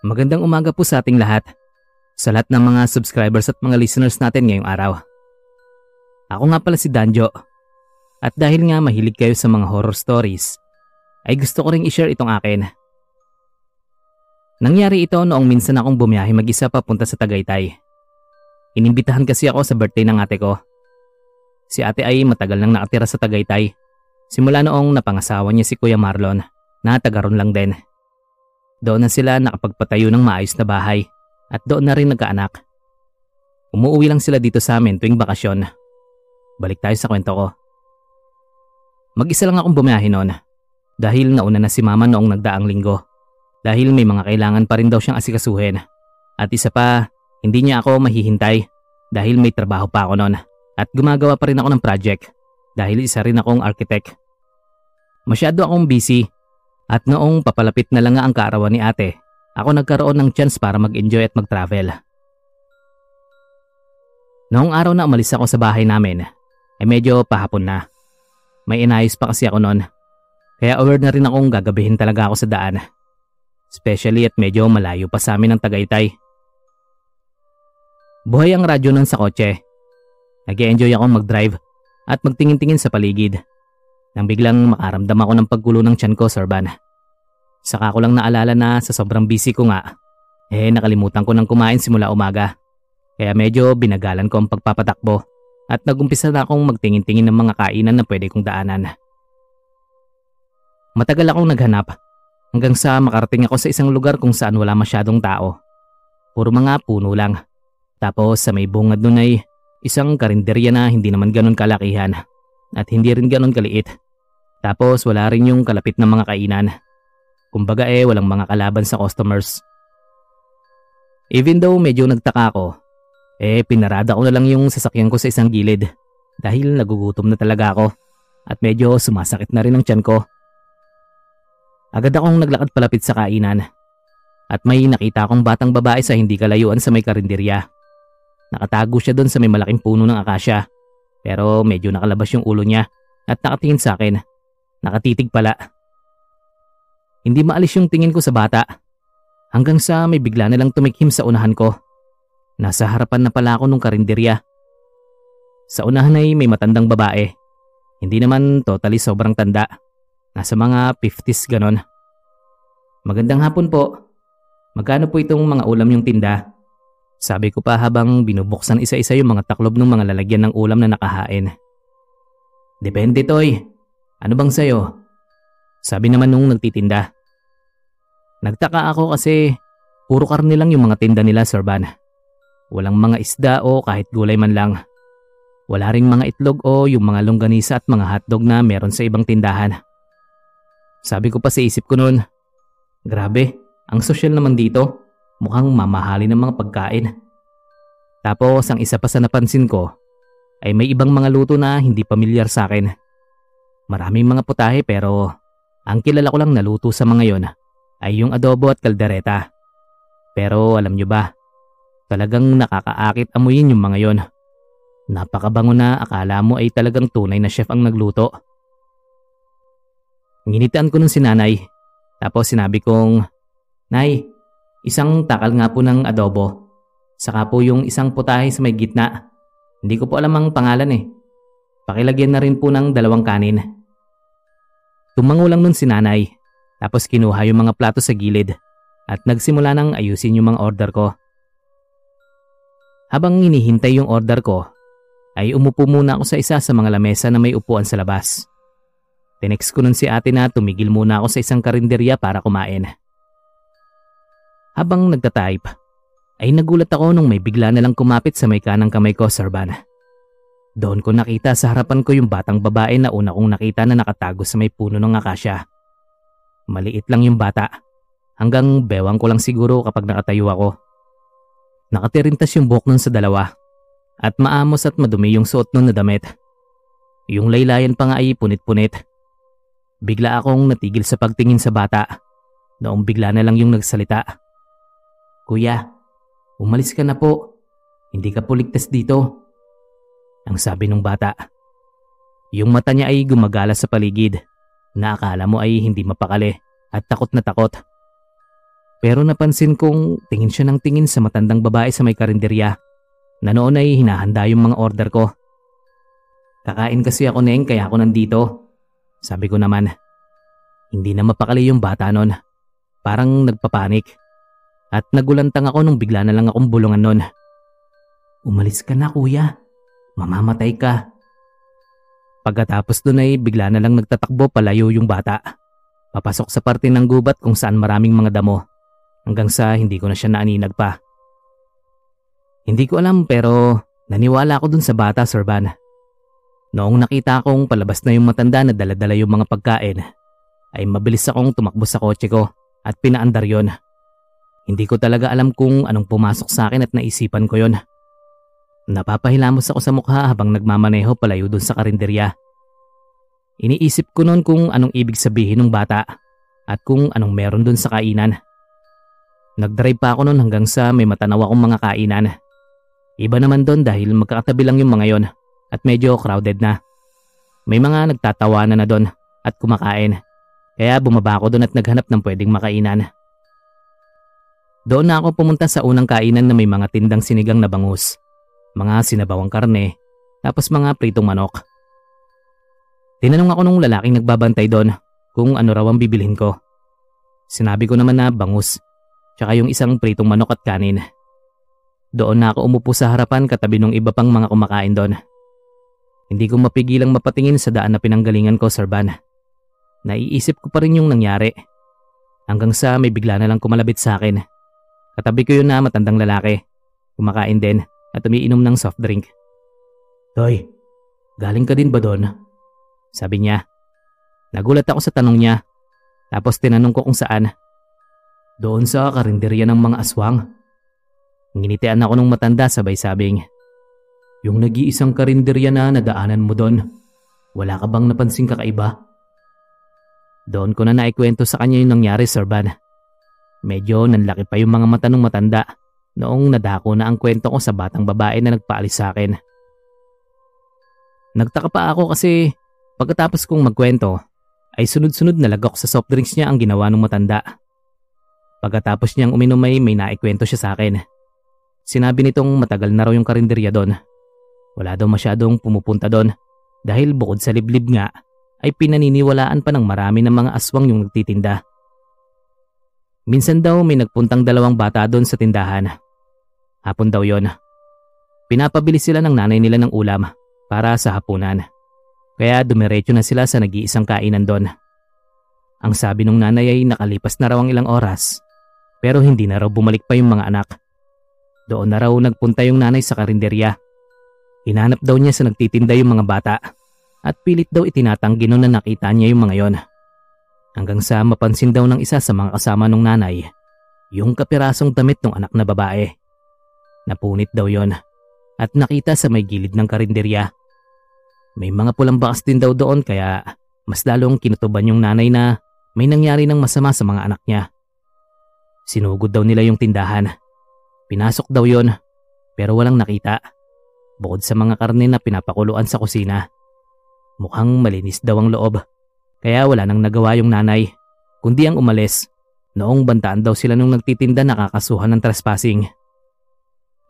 Magandang umaga po sa ating lahat. Sa lahat ng mga subscribers at mga listeners natin ngayong araw. Ako nga pala si Danjo. At dahil nga mahilig kayo sa mga horror stories, ay gusto ko ring i-share itong akin. Nangyari ito noong minsan akong bumiyahe mag-isa papunta sa Tagaytay. Inimbitahan kasi ako sa birthday ng ate ko. Si ate ay matagal nang nakatira sa Tagaytay. Simula noong napangasawa niya si Kuya Marlon na tagaron lang din. Doon na sila nakapagpatayo ng maayos na bahay at doon na rin nagkaanak. Umuwi lang sila dito sa amin tuwing bakasyon. Balik tayo sa kwento ko. Mag-isa lang akong bumiyahe noon dahil nauna na si mama noong nagdaang linggo dahil may mga kailangan pa rin daw siyang asikasuhin. At isa pa, hindi niya ako mahihintay dahil may trabaho pa ako noon at gumagawa pa rin ako ng project dahil isa rin akong architect. Masyado akong busy at noong papalapit na lang nga ang kaarawan ni ate, ako nagkaroon ng chance para mag-enjoy at mag-travel. Noong araw na umalis ako sa bahay namin, ay medyo pahapon na. May inayos pa kasi ako noon. Kaya aware na rin akong gagabihin talaga ako sa daan. Especially at medyo malayo pa sa amin ang Tagaytay. Buhay ang radyo nun sa kotse. nag enjoy ako mag-drive at magtingin-tingin sa paligid nang biglang makaramdam ako ng paggulo ng tiyan ko, Sir Van. Saka ko lang naalala na sa sobrang busy ko nga, eh nakalimutan ko nang kumain simula umaga. Kaya medyo binagalan ko ang pagpapatakbo at nagumpisa na akong magtingin-tingin ng mga kainan na pwede kong daanan. Matagal akong naghanap hanggang sa makarating ako sa isang lugar kung saan wala masyadong tao. Puro mga puno lang. Tapos sa may bungad nun ay isang karinderya na hindi naman ganun kalakihan at hindi rin ganon kaliit. Tapos wala rin yung kalapit ng mga kainan. Kumbaga eh walang mga kalaban sa customers. Even though medyo nagtaka ako, eh pinarada ko na lang yung sasakyan ko sa isang gilid dahil nagugutom na talaga ako at medyo sumasakit na rin ang tiyan ko. Agad akong naglakad palapit sa kainan at may nakita akong batang babae sa hindi kalayuan sa may karinderya. Nakatago siya doon sa may malaking puno ng akasya pero medyo nakalabas yung ulo niya at nakatingin sa akin. Nakatitig pala. Hindi maalis yung tingin ko sa bata. Hanggang sa may bigla na lang tumikhim sa unahan ko. Nasa harapan na pala ako nung karinderya. Sa unahan ay may matandang babae. Hindi naman totally sobrang tanda. Nasa mga 50s ganon. Magandang hapon po. Magkano po itong mga ulam yung tinda? Sabi ko pa habang binubuksan isa-isa yung mga taklob ng mga lalagyan ng ulam na nakahain. Depende toy. Ano bang sayo? Sabi naman nung nagtitinda. Nagtaka ako kasi puro karne lang yung mga tinda nila, Sir Van. Walang mga isda o kahit gulay man lang. Wala ring mga itlog o yung mga longganisa at mga hotdog na meron sa ibang tindahan. Sabi ko pa sa isip ko noon, grabe, ang sosyal naman dito. Mukhang mamahali ng mga pagkain. Tapos ang isa pa sa napansin ko ay may ibang mga luto na hindi pamilyar sa akin. Maraming mga putahe pero ang kilala ko lang na luto sa mga yon ay yung adobo at kaldereta. Pero alam nyo ba, talagang nakakaakit amuyin yung mga yon. Napakabango na akala mo ay talagang tunay na chef ang nagluto. Nginitaan ko nung sinanay tapos sinabi kong, Nay, Isang takal nga po ng adobo. Saka po yung isang putahe sa may gitna. Hindi ko po alam ang pangalan eh. Pakilagyan na rin po ng dalawang kanin. Tumango lang nun si nanay. Tapos kinuha yung mga plato sa gilid at nagsimula nang ayusin yung mga order ko. Habang hinihintay yung order ko, ay umupo muna ako sa isa sa mga lamesa na may upuan sa labas. Tinext ko nun si ate na tumigil muna ako sa isang karinderya para kumain. Habang nagtatype, ay nagulat ako nung may bigla na lang kumapit sa may kanang kamay ko, Sir Van. Doon ko nakita sa harapan ko yung batang babae na una kong nakita na nakatago sa may puno ng akasya. Maliit lang yung bata. Hanggang bewang ko lang siguro kapag nakatayo ako. Nakatirintas yung buhok nun sa dalawa. At maamos at madumi yung suot nun na damit. Yung laylayan pa nga ay punit-punit. Bigla akong natigil sa pagtingin sa bata. Noong bigla na lang yung nagsalita. Kuya, umalis ka na po. Hindi ka po ligtas dito. Ang sabi ng bata. Yung mata niya ay gumagala sa paligid na akala mo ay hindi mapakali at takot na takot. Pero napansin kong tingin siya ng tingin sa matandang babae sa may karinderya na noon ay hinahanda yung mga order ko. Kakain kasi ako neng kaya ako nandito. Sabi ko naman. Hindi na mapakali yung bata noon. Parang nagpapanik. At nagulantang ako nung bigla na lang akong bulungan noon. Umalis ka na kuya. Mamamatay ka. Pagkatapos doon ay bigla na lang nagtatakbo palayo yung bata. Papasok sa parte ng gubat kung saan maraming mga damo hanggang sa hindi ko na siya naaninag pa. Hindi ko alam pero naniwala ako dun sa bata, Sir Van. Noong nakita kong palabas na yung matanda na daladala yung mga pagkain, ay mabilis akong tumakbo sa kotse ko at pinaandar yon. Hindi ko talaga alam kung anong pumasok sa akin at naisipan ko yon. Napapahilamos ako sa mukha habang nagmamaneho palayo dun sa karinderya. Iniisip ko noon kung anong ibig sabihin ng bata at kung anong meron dun sa kainan. Nagdrive pa ako noon hanggang sa may matanaw akong mga kainan. Iba naman doon dahil magkakatabi lang yung mga yon at medyo crowded na. May mga nagtatawanan na doon at kumakain. Kaya bumaba ako doon at naghanap ng pwedeng makainan. Doon na ako pumunta sa unang kainan na may mga tindang sinigang na bangus, mga sinabawang karne, tapos mga pritong manok. Tinanong ako nung lalaking nagbabantay doon kung ano raw ang bibilhin ko. Sinabi ko naman na bangus tsaka yung isang pritong manok at kanin. Doon na ako umupo sa harapan katabi ng iba pang mga kumakain doon. Hindi ko mapigilang mapatingin sa daan na pinanggalingan ko, Sir Van. Naiisip ko pa rin yung nangyari. Hanggang sa may bigla na lang kumalabit sa akin. Katabi ko yun na matandang lalaki. Kumakain din at umiinom ng soft drink. Toy, galing ka din ba doon? Sabi niya. Nagulat ako sa tanong niya. Tapos tinanong ko kung saan. Doon sa karinderya ng mga aswang. Nginitian ako ng matanda sabay sabing, Yung nag-iisang karinderya na nadaanan mo doon, wala ka bang napansing kakaiba? Doon ko na naikwento sa kanya yung nangyari, Sir Van. Medyo nanlaki pa yung mga mata ng matanda noong nadako na ang kwento ko sa batang babae na nagpaalis sa akin. Nagtaka pa ako kasi pagkatapos kong magkwento ay sunod-sunod na lagok sa soft drinks niya ang ginawa ng matanda. Pagkatapos niyang uminom ay may naikwento siya sa akin. Sinabi nitong matagal na raw yung karinderya doon. Wala daw masyadong pumupunta doon dahil bukod sa liblib nga ay pinaniniwalaan pa ng marami ng mga aswang yung nagtitinda. Minsan daw may nagpuntang dalawang bata doon sa tindahan. Hapon daw yon. Pinapabili sila ng nanay nila ng ulam para sa hapunan. Kaya dumiretso na sila sa nag-iisang kainan doon. Ang sabi ng nanay ay nakalipas na raw ang ilang oras pero hindi na raw bumalik pa yung mga anak. Doon na raw nagpunta yung nanay sa karinderya. Hinanap daw niya sa nagtitinda yung mga bata at pilit daw itinatanggi noon na nakita niya yung mga yon. Hanggang sa mapansin daw ng isa sa mga kasama ng nanay yung kapirasong damit ng anak na babae. Napunit daw yon at nakita sa may gilid ng karinderya. May mga pulang bakas din daw doon kaya mas lalong kinutuban yung nanay na may nangyari ng masama sa mga anak niya. Sinugod daw nila yung tindahan. Pinasok daw yon pero walang nakita. Bukod sa mga karne na pinapakuluan sa kusina. Mukhang malinis daw ang loob. Kaya wala nang nagawa yung nanay, kundi ang umalis. Noong bantaan daw sila nung nagtitinda nakakasuhan ng trespassing.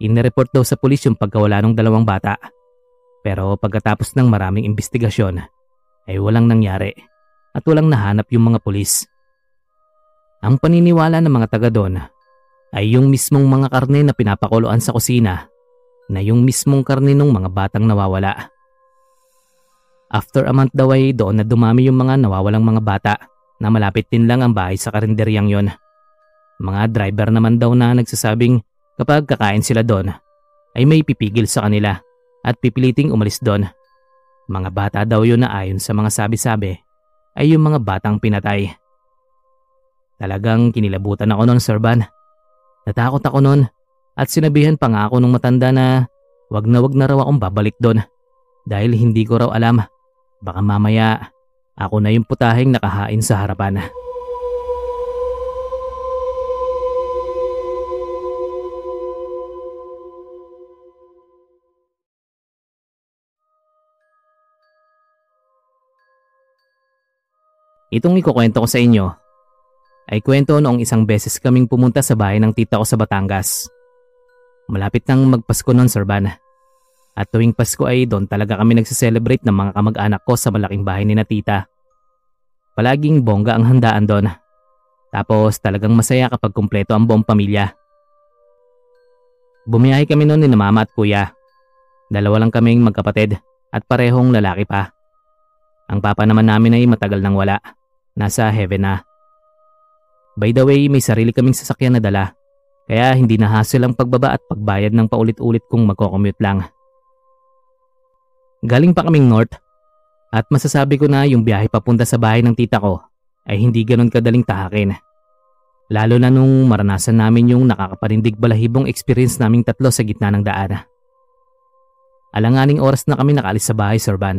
Inireport daw sa pulis yung pagkawala ng dalawang bata. Pero pagkatapos ng maraming investigasyon, ay walang nangyari at walang nahanap yung mga pulis. Ang paniniwala ng mga taga doon ay yung mismong mga karne na pinapakuluan sa kusina na yung mismong karne ng mga batang nawawala. After a month daw ay doon na dumami yung mga nawawalang mga bata na malapit din lang ang bahay sa karinderyang yon. Mga driver naman daw na nagsasabing kapag kakain sila doon ay may pipigil sa kanila at pipiliting umalis doon. Mga bata daw yun na ayon sa mga sabi-sabi ay yung mga batang pinatay. Talagang kinilabutan ako noon, Sir Van. Natakot ako noon at sinabihan pa nga ako nung matanda na wag na wag na raw akong babalik doon dahil hindi ko raw alam. Baka mamaya ako na yung putahing nakahain sa harapan. Itong ikukwento ko sa inyo ay kwento noong isang beses kaming pumunta sa bahay ng tita ko sa Batangas. Malapit nang magpasko noon, Sir Van. At tuwing Pasko ay doon talaga kami nagsiselebrate ng mga kamag-anak ko sa malaking bahay ni na tita. Palaging bongga ang handaan doon. Tapos talagang masaya kapag kumpleto ang buong pamilya. Bumiyahe kami noon ni na mama at kuya. Dalawa lang kaming magkapatid at parehong lalaki pa. Ang papa naman namin ay matagal nang wala. Nasa heaven na. By the way, may sarili kaming sasakyan na dala. Kaya hindi na hassle ang pagbaba at pagbayad ng paulit-ulit kung magko-commute lang. Galing pa kaming north at masasabi ko na yung biyahe papunta sa bahay ng tita ko ay hindi ganon kadaling tahakin. Lalo na nung maranasan namin yung nakakaparindig balahibong experience naming tatlo sa gitna ng daan. Alanganing oras na kami nakaalis sa bahay, Sir Van.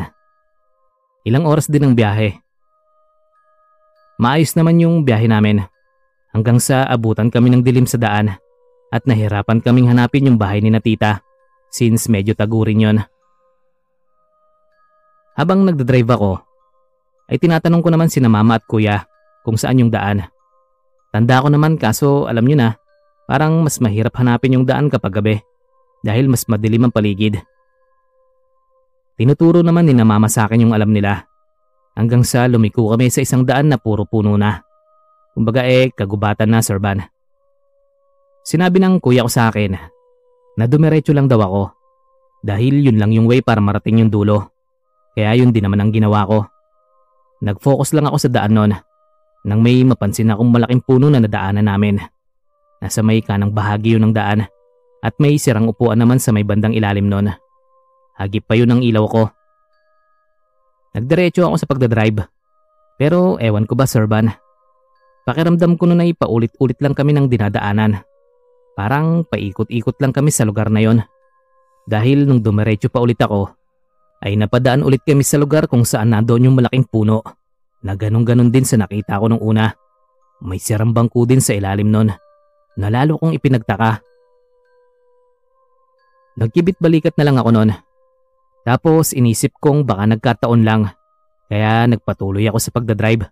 Ilang oras din ang biyahe. Maayos naman yung biyahe namin. Hanggang sa abutan kami ng dilim sa daan at nahirapan kaming hanapin yung bahay ni na tita since medyo tagurin yon. Habang nagdadrive ako, ay tinatanong ko naman sina mama at kuya kung saan yung daan. Tanda ko naman kaso alam nyo na, parang mas mahirap hanapin yung daan kapag gabi dahil mas madilim ang paligid. Tinuturo naman ni na mama sa akin yung alam nila hanggang sa lumiko kami sa isang daan na puro puno na. Kumbaga eh, kagubatan na Sir Van. Sinabi ng kuya ko sa akin na dumiretso lang daw ako dahil yun lang yung way para marating yung dulo. Kaya yun din naman ang ginawa ko. Nag-focus lang ako sa daan nun nang may mapansin akong malaking puno na nadaanan namin. Nasa may kanang bahagi yun ng daan at may sirang upuan naman sa may bandang ilalim nun. Hagip pa yun ang ilaw ko. Nagdiretso ako sa pagdadrive. Pero ewan ko ba Sir Van, pakiramdam ko nun ay paulit-ulit lang kami ng dinadaanan. Parang paikot-ikot lang kami sa lugar na yon. Dahil nung dumiretso pa ulit ako, ay napadaan ulit kami sa lugar kung saan nandoon yung malaking puno na ganun-ganon din sa nakita ko nung una. May sirang bangko din sa ilalim nun na lalo kong ipinagtaka. Nagkibit balikat na lang ako nun. Tapos inisip kong baka nagkataon lang kaya nagpatuloy ako sa pagdadrive.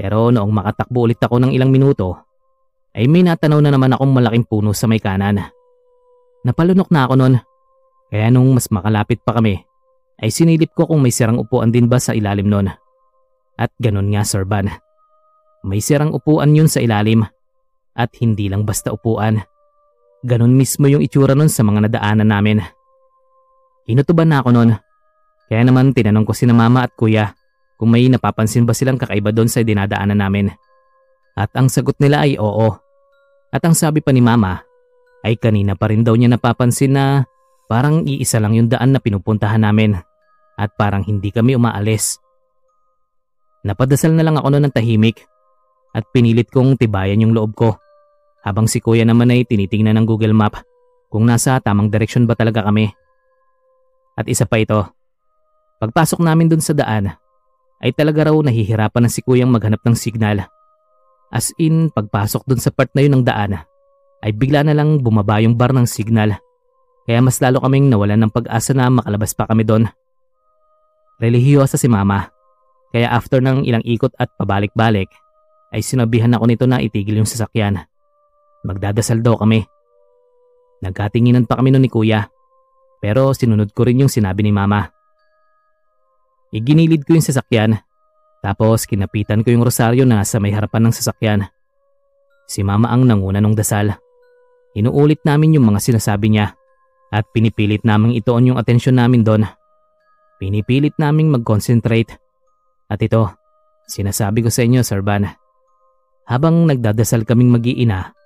Pero noong makatakbo ulit ako ng ilang minuto ay may natanaw na naman akong malaking puno sa may kanan. Napalunok na ako nun kaya nung mas makalapit pa kami ay sinilip ko kung may sirang upuan din ba sa ilalim nun. At ganun nga Sir Van. May sirang upuan yun sa ilalim. At hindi lang basta upuan. Ganun mismo yung itsura nun sa mga nadaanan namin. Inutuban na ako nun. Kaya naman tinanong ko sina mama at kuya kung may napapansin ba silang kakaiba doon sa dinadaanan namin. At ang sagot nila ay oo. At ang sabi pa ni mama ay kanina pa rin daw niya napapansin na parang iisa lang yung daan na pinupuntahan namin at parang hindi kami umaalis. Napadasal na lang ako noon ng tahimik at pinilit kong tibayan yung loob ko habang si kuya naman ay tinitingnan ng Google Map kung nasa tamang direksyon ba talaga kami. At isa pa ito, pagpasok namin dun sa daan ay talaga raw nahihirapan na si kuyang maghanap ng signal. As in, pagpasok dun sa part na yun ng daan ay bigla na lang bumaba yung bar ng signal kaya mas lalo kaming nawalan ng pag-asa na makalabas pa kami doon. Relihiyosa si mama kaya after ng ilang ikot at pabalik-balik, ay sinabihan ako nito na itigil yung sasakyan. Magdadasal daw kami. Nagkatinginan pa kami noon ni kuya, pero sinunod ko rin yung sinabi ni mama. Iginilid ko yung sasakyan, tapos kinapitan ko yung rosaryo na sa may harapan ng sasakyan. Si mama ang nanguna ng dasal. Inuulit namin yung mga sinasabi niya at pinipilit naming itoon yung atensyon namin doon. Pinipilit naming mag-concentrate at ito, sinasabi ko sa inyo, Sir Van. Habang nagdadasal kaming mag-iina,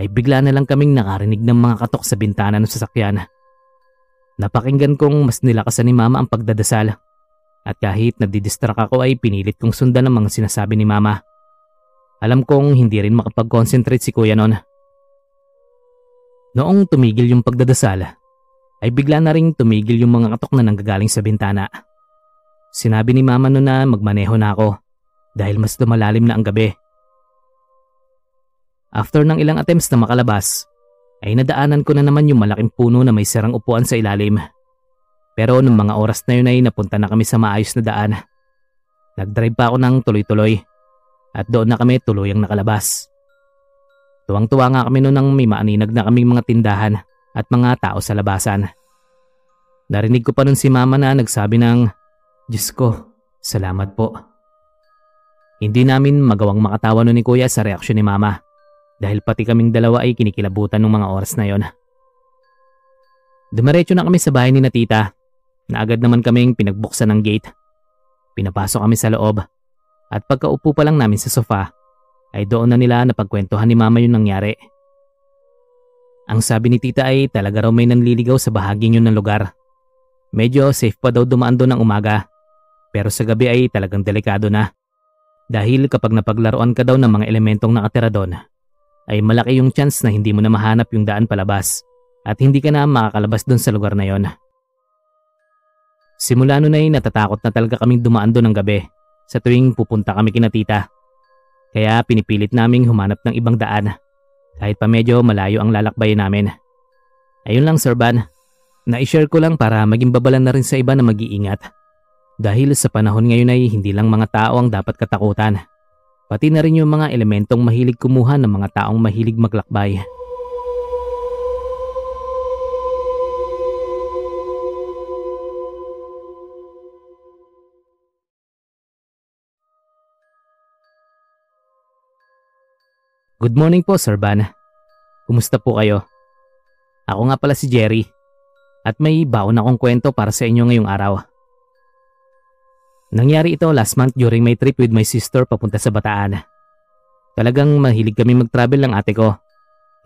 ay bigla na lang kaming nakarinig ng mga katok sa bintana ng sasakyan. Napakinggan kong mas nilakasan ni Mama ang pagdadasal at kahit nadidistract ako ay pinilit kong sundan ang mga sinasabi ni Mama. Alam kong hindi rin makapag-concentrate si Kuya noon. Noong tumigil yung pagdadasal, ay bigla na ring tumigil yung mga katok na nanggagaling sa bintana. Sinabi ni mama noon na magmaneho na ako dahil mas lumalalim na ang gabi. After ng ilang attempts na makalabas, ay nadaanan ko na naman yung malaking puno na may sirang upuan sa ilalim. Pero nung mga oras na yun ay napunta na kami sa maayos na daan. Nagdrive pa ako ng tuloy-tuloy. at doon na kami tuluyang nakalabas. Tuwang-tuwa nga kami noon nang may maaninag na kaming mga tindahan at mga tao sa labasan. Narinig ko pa nun si mama na nagsabi ng, Diyos ko, salamat po. Hindi namin magawang makatawa nun ni kuya sa reaksyon ni mama dahil pati kaming dalawa ay kinikilabutan ng mga oras na yon. Dumiretso na kami sa bahay ni na tita na agad naman kaming pinagbuksan ng gate. Pinapasok kami sa loob at pagkaupo pa lang namin sa sofa ay doon na nila napagkwentuhan ni mama yung nangyari. Ang sabi ni tita ay talaga raw may nanliligaw sa bahaging yun ng lugar. Medyo safe pa daw dumaan doon ng umaga pero sa gabi ay talagang delikado na. Dahil kapag napaglaruan ka daw ng mga elementong nakatira doon ay malaki yung chance na hindi mo na mahanap yung daan palabas at hindi ka na makakalabas doon sa lugar na yon. Simula noon ay natatakot na talaga kaming dumaan doon ng gabi sa tuwing pupunta kami kina tita. Kaya pinipilit naming humanap ng ibang daan kahit pa medyo malayo ang lalakbayin namin. Ayun lang Sir Van, na-share ko lang para maging babalan na rin sa iba na mag-iingat. Dahil sa panahon ngayon ay hindi lang mga tao ang dapat katakutan. Pati na rin yung mga elementong mahilig kumuha ng mga taong mahilig maglakbay. Good morning po, Sir Van. Kumusta po kayo? Ako nga pala si Jerry. At may baon akong kwento para sa inyo ngayong araw. Nangyari ito last month during my trip with my sister papunta sa Bataan. Talagang mahilig kami mag-travel ng ate ko.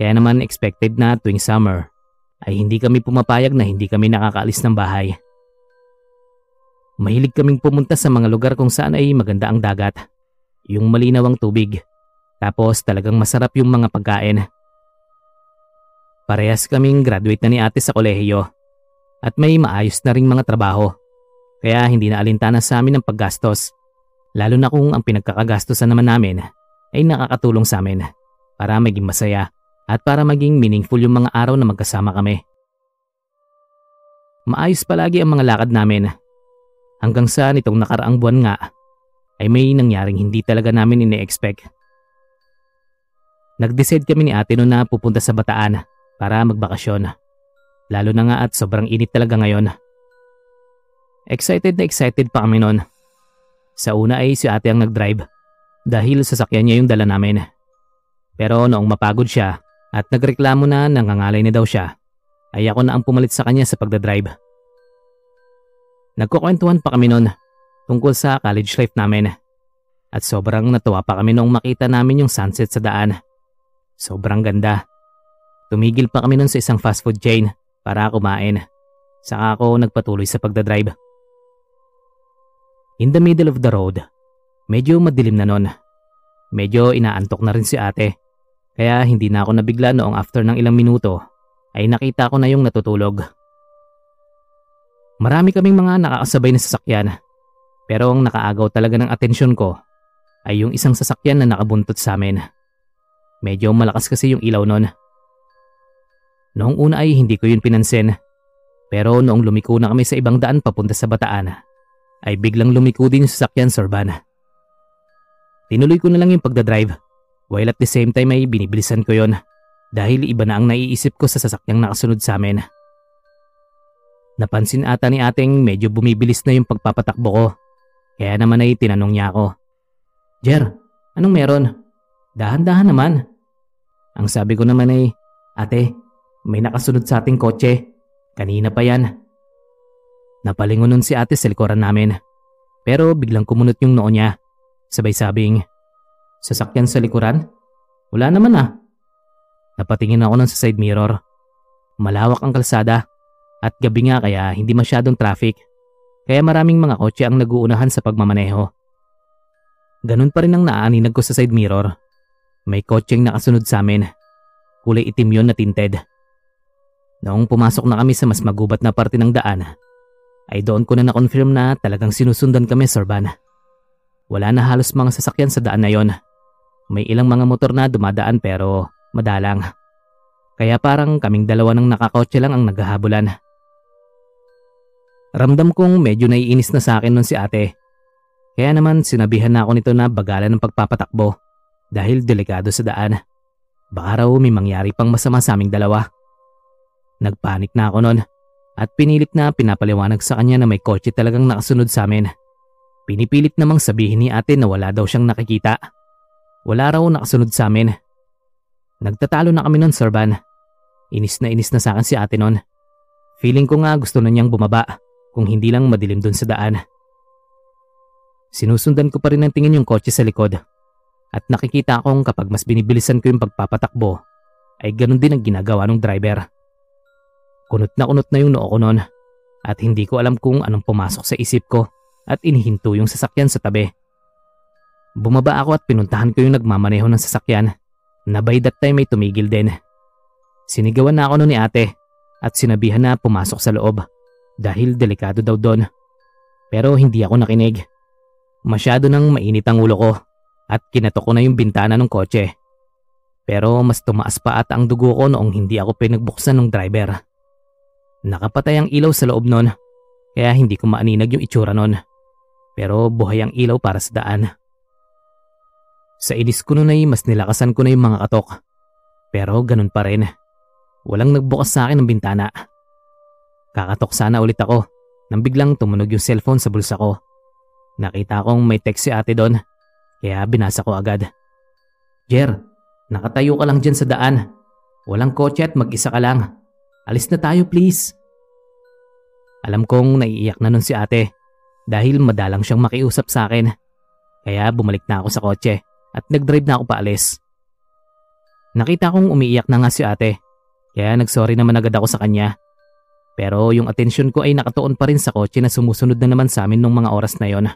Kaya naman expected na tuwing summer ay hindi kami pumapayag na hindi kami nakakaalis ng bahay. Mahilig kaming pumunta sa mga lugar kung saan ay maganda ang dagat, yung malinaw ang tubig, tapos talagang masarap yung mga pagkain. Parehas kaming graduate na ni ate sa kolehiyo at may maayos na ring mga trabaho. Kaya hindi na alintana sa amin ang paggastos. Lalo na kung ang pinagkakagastosan naman namin ay nakakatulong sa amin para maging masaya at para maging meaningful yung mga araw na magkasama kami. Maayos palagi ang mga lakad namin. Hanggang sa nitong nakaraang buwan nga ay may nangyaring hindi talaga namin ine-expect. Nag-decide kami ni ate noon na pupunta sa Bataan para magbakasyon. Lalo na nga at sobrang init talaga ngayon. Excited na excited pa kami noon. Sa una ay si ate ang nag-drive dahil sasakyan niya yung dala namin. Pero noong mapagod siya at nagreklamo na nangangalay na daw siya, ay ako na ang pumalit sa kanya sa pagdadrive. Nagkukwentuhan pa kami noon tungkol sa college life namin. At sobrang natuwa pa kami noong makita namin yung sunset sa daan. Sobrang ganda. Tumigil pa kami nun sa isang fast food chain para kumain. Saka ako nagpatuloy sa pagdadrive. In the middle of the road, medyo madilim na nun. Medyo inaantok na rin si ate. Kaya hindi na ako nabigla noong after ng ilang minuto ay nakita ko na yung natutulog. Marami kaming mga nakakasabay na sasakyan. Pero ang nakaagaw talaga ng atensyon ko ay yung isang sasakyan na nakabuntot sa amin. Medyo malakas kasi yung ilaw nun. Noong una ay hindi ko yun pinansin. Pero noong lumiko na kami sa ibang daan papunta sa Bataan, ay biglang lumiko din yung sasakyan Sorban. Tinuloy ko na lang yung pagdadrive while at the same time ay binibilisan ko yon dahil iba na ang naiisip ko sa sasakyang nakasunod sa amin. Napansin ata ni ating medyo bumibilis na yung pagpapatakbo ko kaya naman ay tinanong niya ako. Jer, anong meron? Dahan-dahan naman. Ang sabi ko naman ay, Ate, may nakasunod sa ating kotse. Kanina pa yan. Napalingon nun si ate sa likuran namin. Pero biglang kumunot yung noo niya. Sabay sabing, Sasakyan sa likuran? Wala naman ah. Napatingin ako nun sa side mirror. Malawak ang kalsada at gabi nga kaya hindi masyadong traffic. Kaya maraming mga kotse ang naguunahan sa pagmamaneho. Ganun pa rin ang naaaninag ko sa side mirror may kotseng nakasunod sa amin. Kulay itim yon na tinted. Noong pumasok na kami sa mas magubat na parte ng daan, ay doon ko na na-confirm na talagang sinusundan kami, Sir Van. Wala na halos mga sasakyan sa daan na yon. May ilang mga motor na dumadaan pero madalang. Kaya parang kaming dalawa ng nakakotse lang ang naghahabulan. Ramdam kong medyo naiinis na sa akin nun si ate. Kaya naman sinabihan na ako nito na bagalan ng pagpapatakbo dahil delikado sa daan. Baka raw may mangyari pang masama sa aming dalawa. Nagpanik na ako noon at pinilit na pinapaliwanag sa kanya na may kotse talagang nakasunod sa amin. Pinipilit namang sabihin ni ate na wala daw siyang nakikita. Wala raw nakasunod sa amin. Nagtatalo na kami noon, Sir Van. Inis na inis na sa akin si ate noon. Feeling ko nga gusto na niyang bumaba kung hindi lang madilim doon sa daan. Sinusundan ko pa rin ng tingin yung kotse sa likod. At nakikita kong kapag mas binibilisan ko yung pagpapatakbo, ay ganun din ang ginagawa ng driver. Kunot na kunot na yung noo ko noon at hindi ko alam kung anong pumasok sa isip ko at inihinto yung sasakyan sa tabi. Bumaba ako at pinuntahan ko yung nagmamaneho ng sasakyan na by that time ay tumigil din. Sinigawan na ako noon ni ate at sinabihan na pumasok sa loob dahil delikado daw doon. Pero hindi ako nakinig. Masyado nang mainit ang ulo ko at kinatok ko na yung bintana ng kotse. Pero mas tumaas pa at ang dugo ko noong hindi ako pinagbuksan ng driver. Nakapatay ang ilaw sa loob nun, kaya hindi ko maaninag yung itsura nun. Pero buhay ang ilaw para sa daan. Sa inis ko nun ay mas nilakasan ko na yung mga katok. Pero ganun pa rin. Walang nagbukas sa akin ng bintana. Kakatok sana ulit ako nang biglang tumunog yung cellphone sa bulsa ko. Nakita kong may text si ate doon, kaya binasa ko agad. Jer, nakatayo ka lang dyan sa daan. Walang kotse at mag-isa ka lang. Alis na tayo please. Alam kong naiiyak na nun si ate dahil madalang siyang makiusap sa akin. Kaya bumalik na ako sa kotse at nag-drive na ako paalis. Nakita kong umiiyak na nga si ate kaya nagsorry naman agad ako sa kanya. Pero yung atensyon ko ay nakatuon pa rin sa kotse na sumusunod na naman sa amin nung mga oras na yon.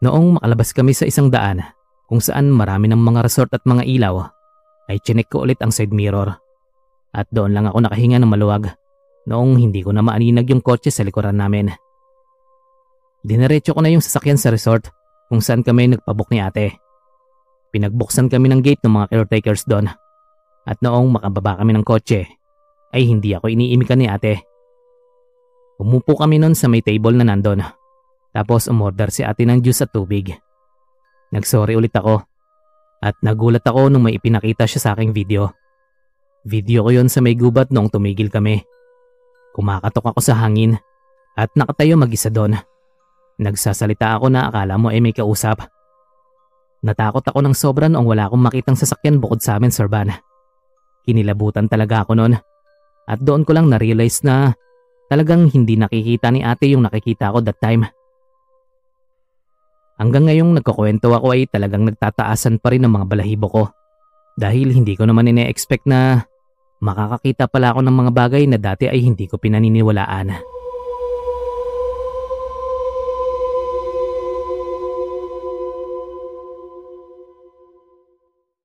Noong makalabas kami sa isang daan kung saan marami ng mga resort at mga ilaw, ay chinek ko ulit ang side mirror. At doon lang ako nakahinga ng maluwag noong hindi ko na maaninag yung kotse sa likuran namin. Dinerecho ko na yung sasakyan sa resort kung saan kami nagpabok ni ate. Pinagbuksan kami ng gate ng mga caretakers doon. At noong makababa kami ng kotse, ay hindi ako iniimikan ni ate. Umupo kami noon sa may table na nandun tapos umorder si ate ng juice at tubig. Nagsorry ulit ako at nagulat ako nung may ipinakita siya sa aking video. Video ko yon sa may gubat noong tumigil kami. Kumakatok ako sa hangin at nakatayo mag-isa doon. Nagsasalita ako na akala mo ay may kausap. Natakot ako ng sobra noong wala akong makitang sasakyan bukod sa amin, Sir Van. Kinilabutan talaga ako noon. At doon ko lang na-realize na talagang hindi nakikita ni ate yung nakikita ko that time. Hanggang ngayong nagkukwento ako ay talagang nagtataasan pa rin ang mga balahibo ko. Dahil hindi ko naman ine-expect na makakakita pala ako ng mga bagay na dati ay hindi ko pinaniniwalaan.